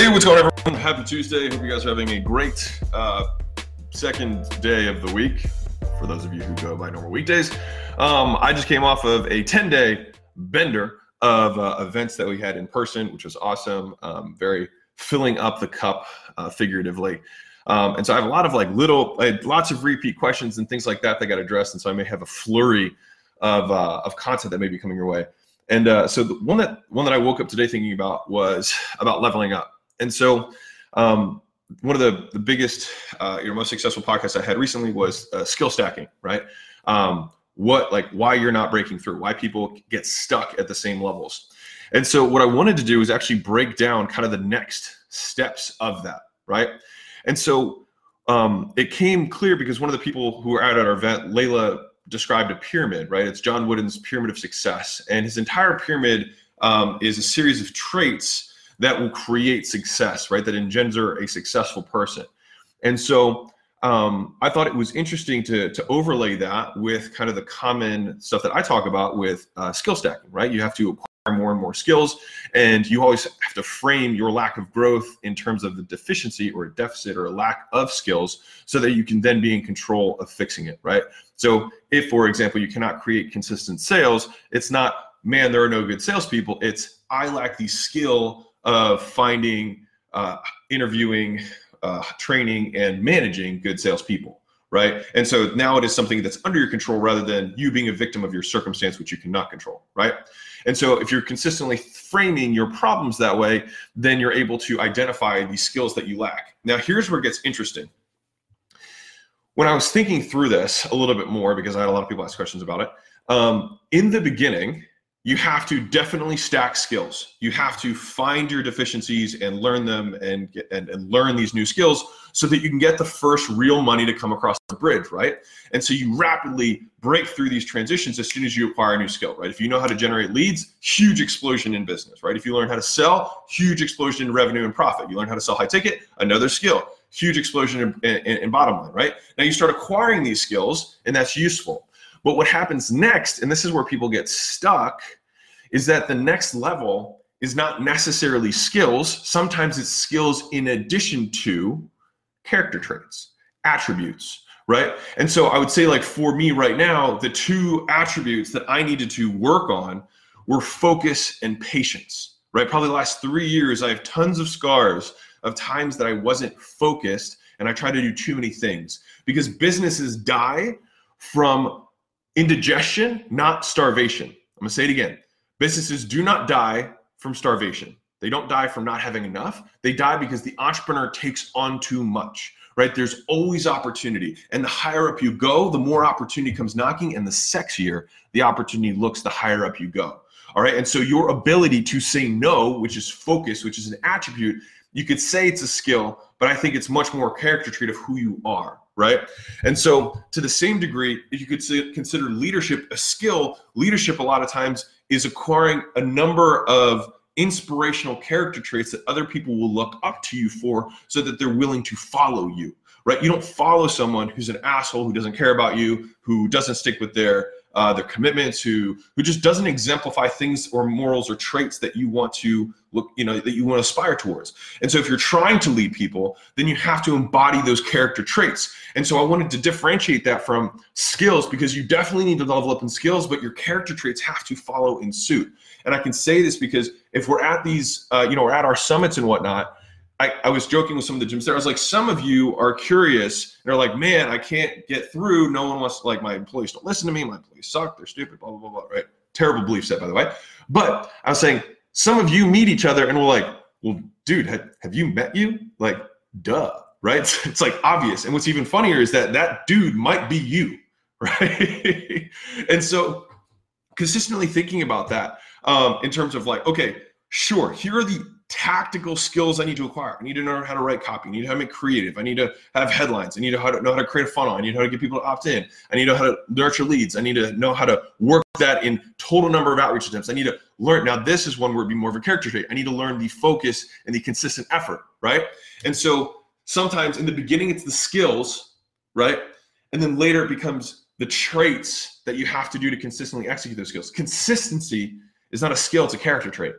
Hey, what's going on, everyone? Happy Tuesday. Hope you guys are having a great uh, second day of the week. For those of you who go by normal weekdays, um, I just came off of a 10 day bender of uh, events that we had in person, which was awesome. Um, very filling up the cup uh, figuratively. Um, and so I have a lot of like little, lots of repeat questions and things like that that got addressed. And so I may have a flurry of, uh, of content that may be coming your way. And uh, so the one that one that I woke up today thinking about was about leveling up. And so, um, one of the, the biggest, uh, your most successful podcasts I had recently was uh, skill stacking, right? Um, what, like, why you're not breaking through, why people get stuck at the same levels. And so, what I wanted to do is actually break down kind of the next steps of that, right? And so, um, it came clear because one of the people who were out at our event, Leila, described a pyramid, right? It's John Wooden's pyramid of success. And his entire pyramid um, is a series of traits that will create success, right? That engender a successful person. And so um, I thought it was interesting to, to overlay that with kind of the common stuff that I talk about with uh, skill stacking, right? You have to acquire more and more skills, and you always have to frame your lack of growth in terms of the deficiency or a deficit or a lack of skills so that you can then be in control of fixing it, right? So if, for example, you cannot create consistent sales, it's not, man, there are no good salespeople. It's, I lack the skill of finding, uh, interviewing, uh, training, and managing good salespeople, right? And so now it is something that's under your control rather than you being a victim of your circumstance, which you cannot control, right? And so if you're consistently framing your problems that way, then you're able to identify the skills that you lack. Now, here's where it gets interesting. When I was thinking through this a little bit more, because I had a lot of people ask questions about it, um, in the beginning, you have to definitely stack skills. You have to find your deficiencies and learn them and, get, and, and learn these new skills so that you can get the first real money to come across the bridge, right? And so you rapidly break through these transitions as soon as you acquire a new skill, right? If you know how to generate leads, huge explosion in business, right? If you learn how to sell, huge explosion in revenue and profit. You learn how to sell high ticket, another skill, huge explosion in, in, in bottom line, right? Now you start acquiring these skills and that's useful. But what happens next, and this is where people get stuck, is that the next level is not necessarily skills. Sometimes it's skills in addition to character traits, attributes, right? And so I would say, like, for me right now, the two attributes that I needed to work on were focus and patience, right? Probably the last three years, I have tons of scars of times that I wasn't focused and I tried to do too many things because businesses die from indigestion, not starvation. I'm gonna say it again. Businesses do not die from starvation. They don't die from not having enough. They die because the entrepreneur takes on too much, right? There's always opportunity. And the higher up you go, the more opportunity comes knocking. And the sexier the opportunity looks, the higher up you go. All right. And so your ability to say no, which is focus, which is an attribute, you could say it's a skill, but I think it's much more a character trait of who you are right? And so, to the same degree, if you could consider leadership a skill, leadership a lot of times is acquiring a number of inspirational character traits that other people will look up to you for so that they're willing to follow you, right? You don't follow someone who's an asshole, who doesn't care about you, who doesn't stick with their uh, their commitments, who who just doesn't exemplify things or morals or traits that you want to look, you know, that you want to aspire towards. And so, if you're trying to lead people, then you have to embody those character traits. And so, I wanted to differentiate that from skills because you definitely need to level up in skills, but your character traits have to follow in suit. And I can say this because if we're at these, uh, you know, we're at our summits and whatnot I, I, was joking with some of the gyms there. I was like, some of you are curious and are like, man, I can't get through. No one wants, like, my employees don't listen to me. My employees suck. They're stupid, blah, blah, blah, blah, right? Terrible belief set, by the way. But I was saying, some of you meet each other and we're like, well, dude, have, have you met you? Like, duh, right? It's, it's like obvious. And what's even funnier is that that dude might be you, right? and so consistently thinking about that um, in terms of like, okay, sure, here are the tactical skills I need to acquire. I need to know how to write copy. I need to make creative. I need to have headlines. I need to know how to know how to create a funnel. I need how to get people to opt in. I need to know how to nurture leads. I need to know how to work that in total number of outreach attempts. I need to learn. Now, this is one where it'd be more of a character trait. I need to learn the focus and the consistent effort, right? And so sometimes in the beginning, it's the skills, right? And then later it becomes the traits that you have to do to consistently execute those skills. Consistency is not a skill, it's a character trait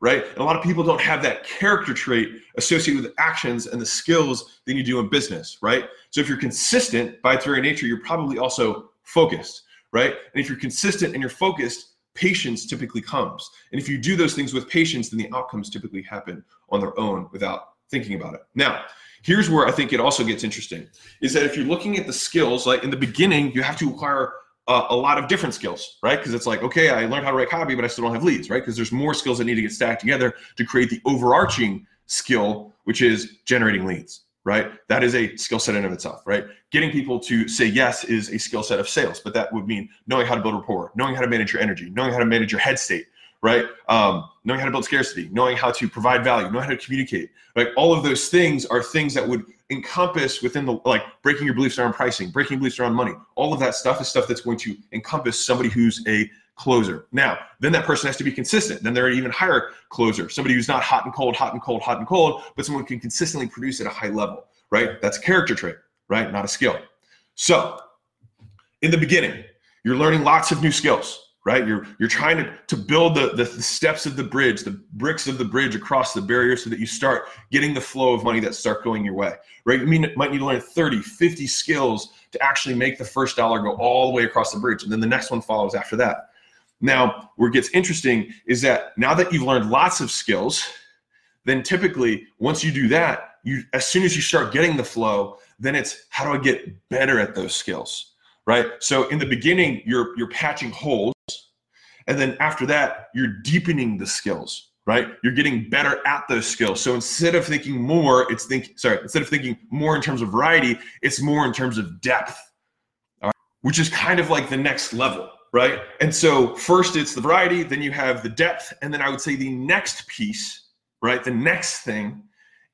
right? And a lot of people don't have that character trait associated with actions and the skills that you do in business, right? So if you're consistent by its very nature, you're probably also focused, right? And if you're consistent and you're focused, patience typically comes. And if you do those things with patience, then the outcomes typically happen on their own without thinking about it. Now, here's where I think it also gets interesting is that if you're looking at the skills, like in the beginning, you have to acquire a, lot of different skills, right? Because it's like, okay, I learned how to write copy, but I still don't have leads, right? Because there's more skills that need to get stacked together to create the overarching skill, which is generating leads, right? That is a skill set in of itself, right? Getting people to say yes is a skill set of sales, but that would mean knowing how to build rapport, knowing how to manage your energy, knowing how to manage your head state, right? Um, knowing how to build scarcity, knowing how to provide value, knowing how to communicate. Like all of those things are things that would encompass within the like breaking your beliefs around pricing, breaking beliefs around money. All of that stuff is stuff that's going to encompass somebody who's a closer. Now, then that person has to be consistent. Then they're an even higher closer. Somebody who's not hot and cold, hot and cold, hot and cold, but someone who can consistently produce at a high level, right? That's a character trait, right? Not a skill. So, in the beginning, you're learning lots of new skills right? You're you're trying to to build the, the steps of the bridge, the bricks of the bridge across the barrier so that you start getting the flow of money that start going your way, right? You mean might need to learn 30, 50 skills to actually make the first dollar go all the way across the bridge, and then the next one follows after that. Now, where it gets interesting is that now that you've learned lots of skills, then typically once you do that, you as soon as you start getting the flow, then it's how do I get better at those skills? Right. So in the beginning, you're you're patching holes and then after that, you're deepening the skills, right? You're getting better at those skills. So instead of thinking more, it's think sorry, instead of thinking more in terms of variety, it's more in terms of depth. Which is kind of like the next level, right? And so first it's the variety, then you have the depth, and then I would say the next piece, right? The next thing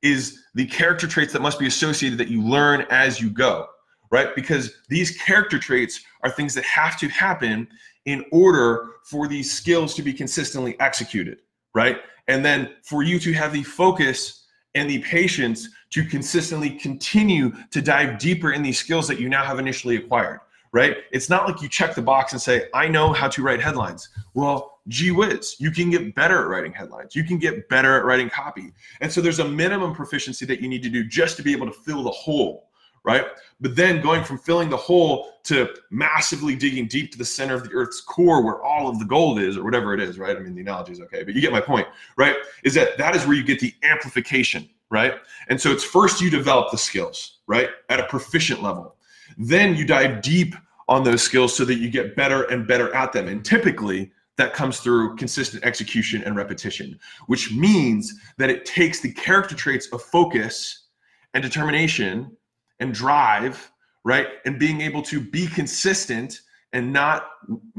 is the character traits that must be associated that you learn as you go, right? Because these character traits are things that have to happen in order for these skills to be consistently executed, right? And then for you to have the focus and the patience to consistently continue to dive deeper in these skills that you now have initially acquired, right? It's not like you check the box and say, I know how to write headlines. Well, gee whiz, you can get better at writing headlines. You can get better at writing copy. And so there's a minimum proficiency that you need to do just to be able to fill the hole right? But then going from filling the hole to massively digging deep to the center of the earth's core where all of the gold is or whatever it is, right? I mean, the analogy is okay, but you get my point, right? Is that that is where you get the amplification, right? And so it's first you develop the skills, right? At a proficient level. Then you dive deep on those skills so that you get better and better at them. And typically, that comes through consistent execution and repetition, which means that it takes the character traits of focus and determination and drive, right? And being able to be consistent and not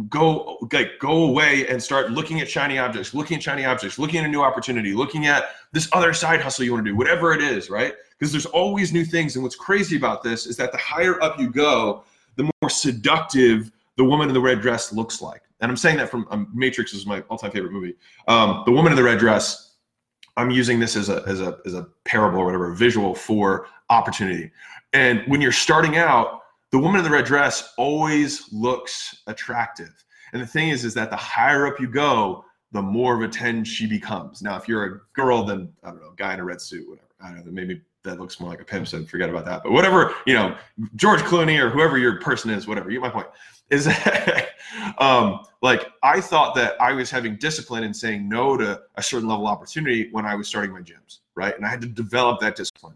go like go away and start looking at shiny objects, looking at shiny objects, looking at a new opportunity, looking at this other side hustle you want to do, whatever it is, right? Because there's always new things. And what's crazy about this is that the higher up you go, the more seductive the woman in the red dress looks like. And I'm saying that from um, Matrix is my all-time favorite movie. Um, the woman in the red dress. I'm using this as a as a as a parable or whatever, a visual for opportunity. And when you're starting out, the woman in the red dress always looks attractive. And the thing is, is that the higher up you go, the more of a 10 she becomes. Now, if you're a girl, then I don't know, guy in a red suit, whatever. I don't know, maybe that looks more like a pimp, so forget about that. But whatever, you know, George Clooney or whoever your person is, whatever, you get my point. Is that um, like I thought that I was having discipline and saying no to a certain level of opportunity when I was starting my gyms, right? And I had to develop that discipline.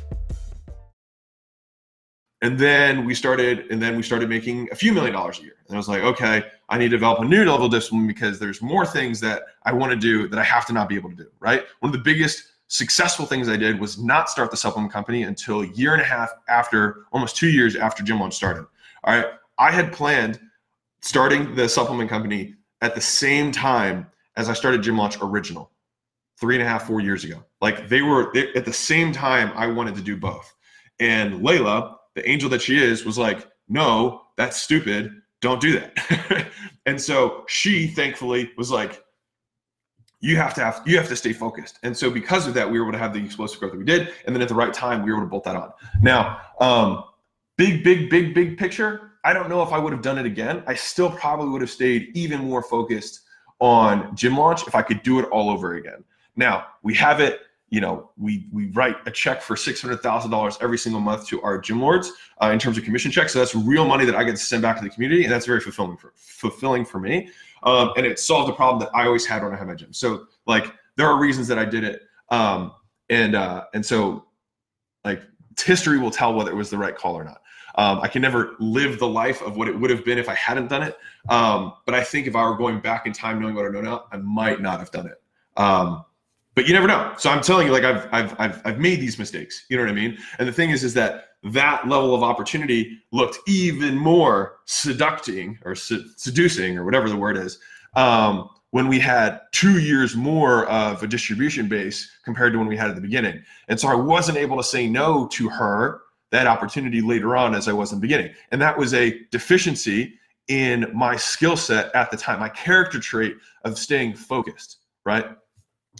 and then we started and then we started making a few million dollars a year and i was like okay i need to develop a new level of discipline because there's more things that i want to do that i have to not be able to do right one of the biggest successful things i did was not start the supplement company until a year and a half after almost two years after gym launch started all right i had planned starting the supplement company at the same time as i started gym launch original three and a half, four years ago. Like they were they, at the same time, I wanted to do both. And Leila, the angel that she is, was like, no, that's stupid. Don't do that. and so she thankfully was like, you have to have you have to stay focused. And so because of that, we were able to have the explosive growth that we did. And then at the right time, we were able to bolt that on. Now, um, big, big, big, big picture. I don't know if I would have done it again. I still probably would have stayed even more focused on gym launch if I could do it all over again. Now we have it. You know, we we write a check for six hundred thousand dollars every single month to our gym lords uh, in terms of commission checks. So that's real money that I get to send back to the community, and that's very fulfilling for fulfilling for me. Um, and it solved a problem that I always had when I had my gym. So like there are reasons that I did it, um, and uh, and so like history will tell whether it was the right call or not. Um, I can never live the life of what it would have been if I hadn't done it. Um, but I think if I were going back in time, knowing what I know now, I might not have done it. But you never know. So I'm telling you, like I've, I've, I've, I've made these mistakes. You know what I mean? And the thing is, is that that level of opportunity looked even more seducting or seducing or whatever the word is um, when we had two years more of a distribution base compared to when we had at the beginning. And so I wasn't able to say no to her that opportunity later on as I was in the beginning. And that was a deficiency in my skill set at the time, my character trait of staying focused, right?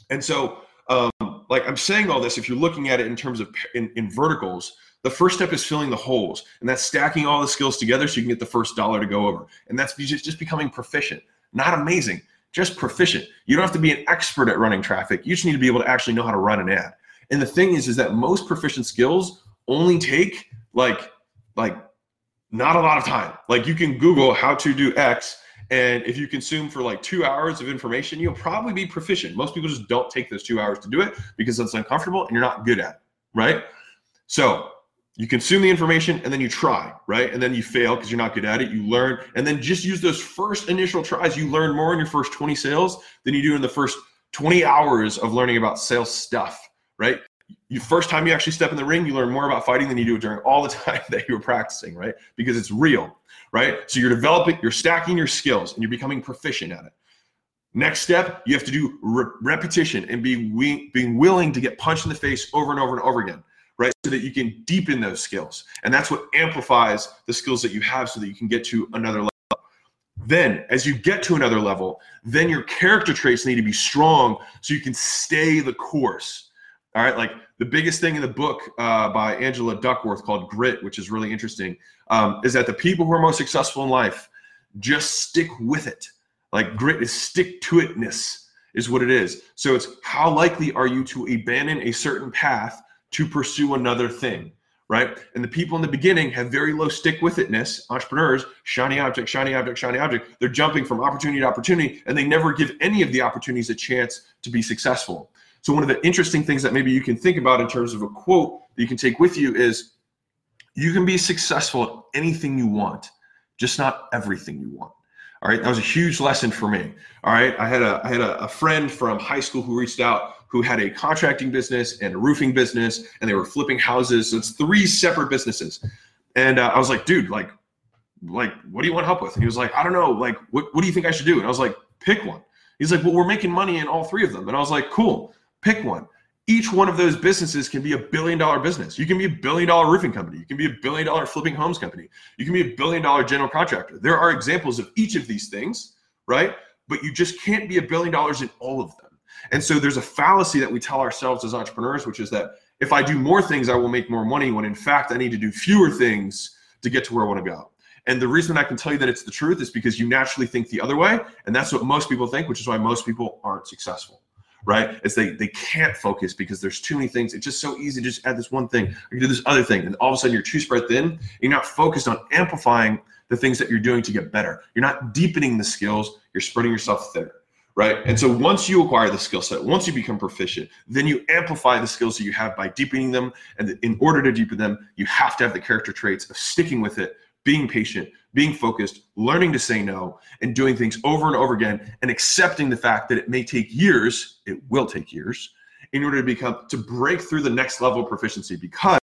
And so, um, like I'm saying all this, if you're looking at it in terms of in, in verticals, the first step is filling the holes, and that's stacking all the skills together so you can get the first dollar to go over. And that's just, just becoming proficient, not amazing, just proficient. You don't have to be an expert at running traffic. You just need to be able to actually know how to run an ad. And the thing is, is that most proficient skills only take like like not a lot of time. Like you can Google how to do X, and if you consume for like two hours of information, you'll probably be proficient. Most people just don't take those two hours to do it because it's uncomfortable and you're not good at it, right? So you consume the information and then you try, right? And then you fail because you're not good at it. You learn, and then just use those first initial tries. You learn more in your first 20 sales than you do in the first 20 hours of learning about sales stuff, right? you first time you actually step in the ring, you learn more about fighting than you do during all the time that you were practicing, right? Because it's real, right? So you're developing, you're stacking your skills and you're becoming proficient at it. Next step, you have to do re- repetition and be we- being willing to get punched in the face over and over and over again, right? So that you can deepen those skills. And that's what amplifies the skills that you have so that you can get to another level. Then, as you get to another level, then your character traits need to be strong so you can stay the course all right, like the biggest thing in the book uh, by Angela Duckworth called Grit, which is really interesting, um, is that the people who are most successful in life just stick with it. Like grit is stick to itness, is what it is. So it's how likely are you to abandon a certain path to pursue another thing, right? And the people in the beginning have very low stick with itness. Entrepreneurs, shiny object, shiny object, shiny object. They're jumping from opportunity to opportunity, and they never give any of the opportunities a chance to be successful. So one of the interesting things that maybe you can think about in terms of a quote that you can take with you is you can be successful at anything you want, just not everything you want. All right, that was a huge lesson for me. All right, I had a I had a, a friend from high school who reached out who had a contracting business and a roofing business, and they were flipping houses. So it's three separate businesses. And uh, I was like, dude, like, like, what do you want help with? And he was like, I don't know, like, what, what do you think I should do? And I was like, pick one. He's like, well, we're making money in all three of them. And I was like, cool. Pick one. Each one of those businesses can be a billion dollar business. You can be a billion dollar roofing company. You can be a billion dollar flipping homes company. You can be a billion dollar general contractor. There are examples of each of these things, right? But you just can't be a billion dollars in all of them. And so there's a fallacy that we tell ourselves as entrepreneurs, which is that if I do more things, I will make more money, when in fact, I need to do fewer things to get to where I want to go. And the reason I can tell you that it's the truth is because you naturally think the other way. And that's what most people think, which is why most people aren't successful right? It's they they can't focus because there's too many things. It's just so easy to just add this one thing or do this other thing, and all of a sudden you're too spread thin. You're not focused on amplifying the things that you're doing to get better. You're not deepening the skills. You're spreading yourself thinner. Right. And so once you acquire the skill set, once you become proficient, then you amplify the skills that you have by deepening them. And in order to deepen them, you have to have the character traits of sticking with it, being patient, being focused, learning to say no, and doing things over and over again, and accepting the fact that it may take years, it will take years, in order to become to break through the next level of proficiency. Because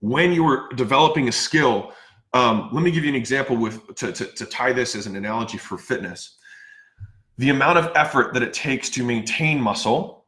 when you are developing a skill, um, let me give you an example with to, to, to tie this as an analogy for fitness. the amount of effort that it takes to maintain muscle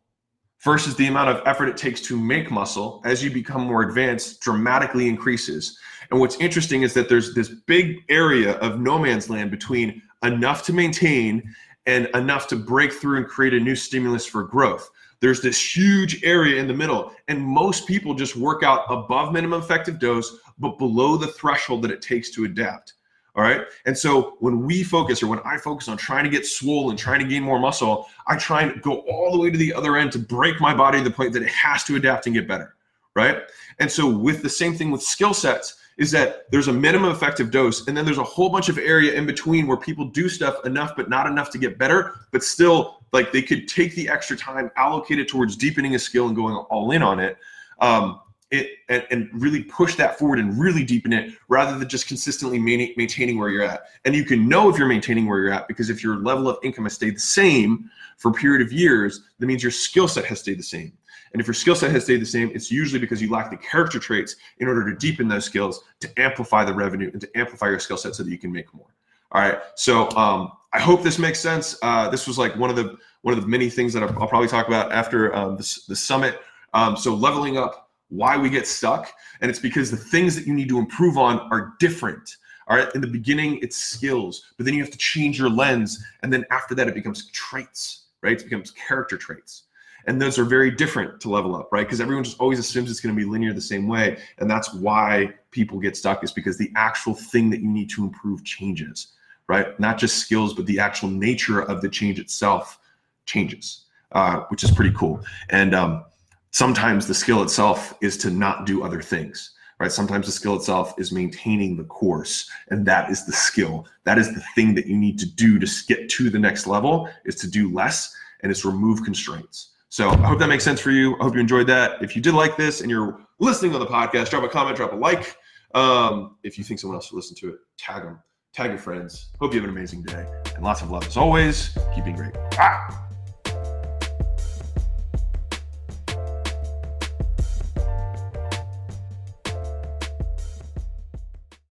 versus the amount of effort it takes to make muscle as you become more advanced dramatically increases. And what's interesting is that there's this big area of no man's land between enough to maintain and enough to break through and create a new stimulus for growth. There's this huge area in the middle, and most people just work out above minimum effective dose, but below the threshold that it takes to adapt. All right. And so when we focus or when I focus on trying to get swollen, trying to gain more muscle, I try and go all the way to the other end to break my body to the point that it has to adapt and get better. Right. And so with the same thing with skill sets, is that there's a minimum effective dose and then there's a whole bunch of area in between where people do stuff enough but not enough to get better but still like they could take the extra time allocate it towards deepening a skill and going all in on it um, it and, and, really push that forward and really deepen it rather than just consistently maintaining where you're at. And you can know if you're maintaining where you're at because if your level of income has stayed the same for a period of years, that means your skill set has stayed the same. And if your skill set has stayed the same, it's usually because you lack the character traits in order to deepen those skills, to amplify the revenue, and to amplify your skill set so that you can make more. All right. So um, I hope this makes sense. Uh, this was like one of the one of the many things that I'll, probably talk about after um, this, the summit. Um, so leveling up why we get stuck. And it's because the things that you need to improve on are different. All right. In the beginning, it's skills, but then you have to change your lens. And then after that, it becomes traits, right? It becomes character traits. And those are very different to level up, right? Because everyone just always assumes it's going to be linear the same way. And that's why people get stuck, is because the actual thing that you need to improve changes, right? Not just skills, but the actual nature of the change itself changes, uh, which is pretty cool. And um, sometimes the skill itself is to not do other things right sometimes the skill itself is maintaining the course and that is the skill that is the thing that you need to do to get to the next level is to do less and it's remove constraints so i hope that makes sense for you. I hope you enjoyed that. If you did like this and you're listening on the podcast drop a comment drop a like. Um, if you think someone else should listen to it tag them tag your friends. Hope you have an amazing day and lots of love as always. Keep being great!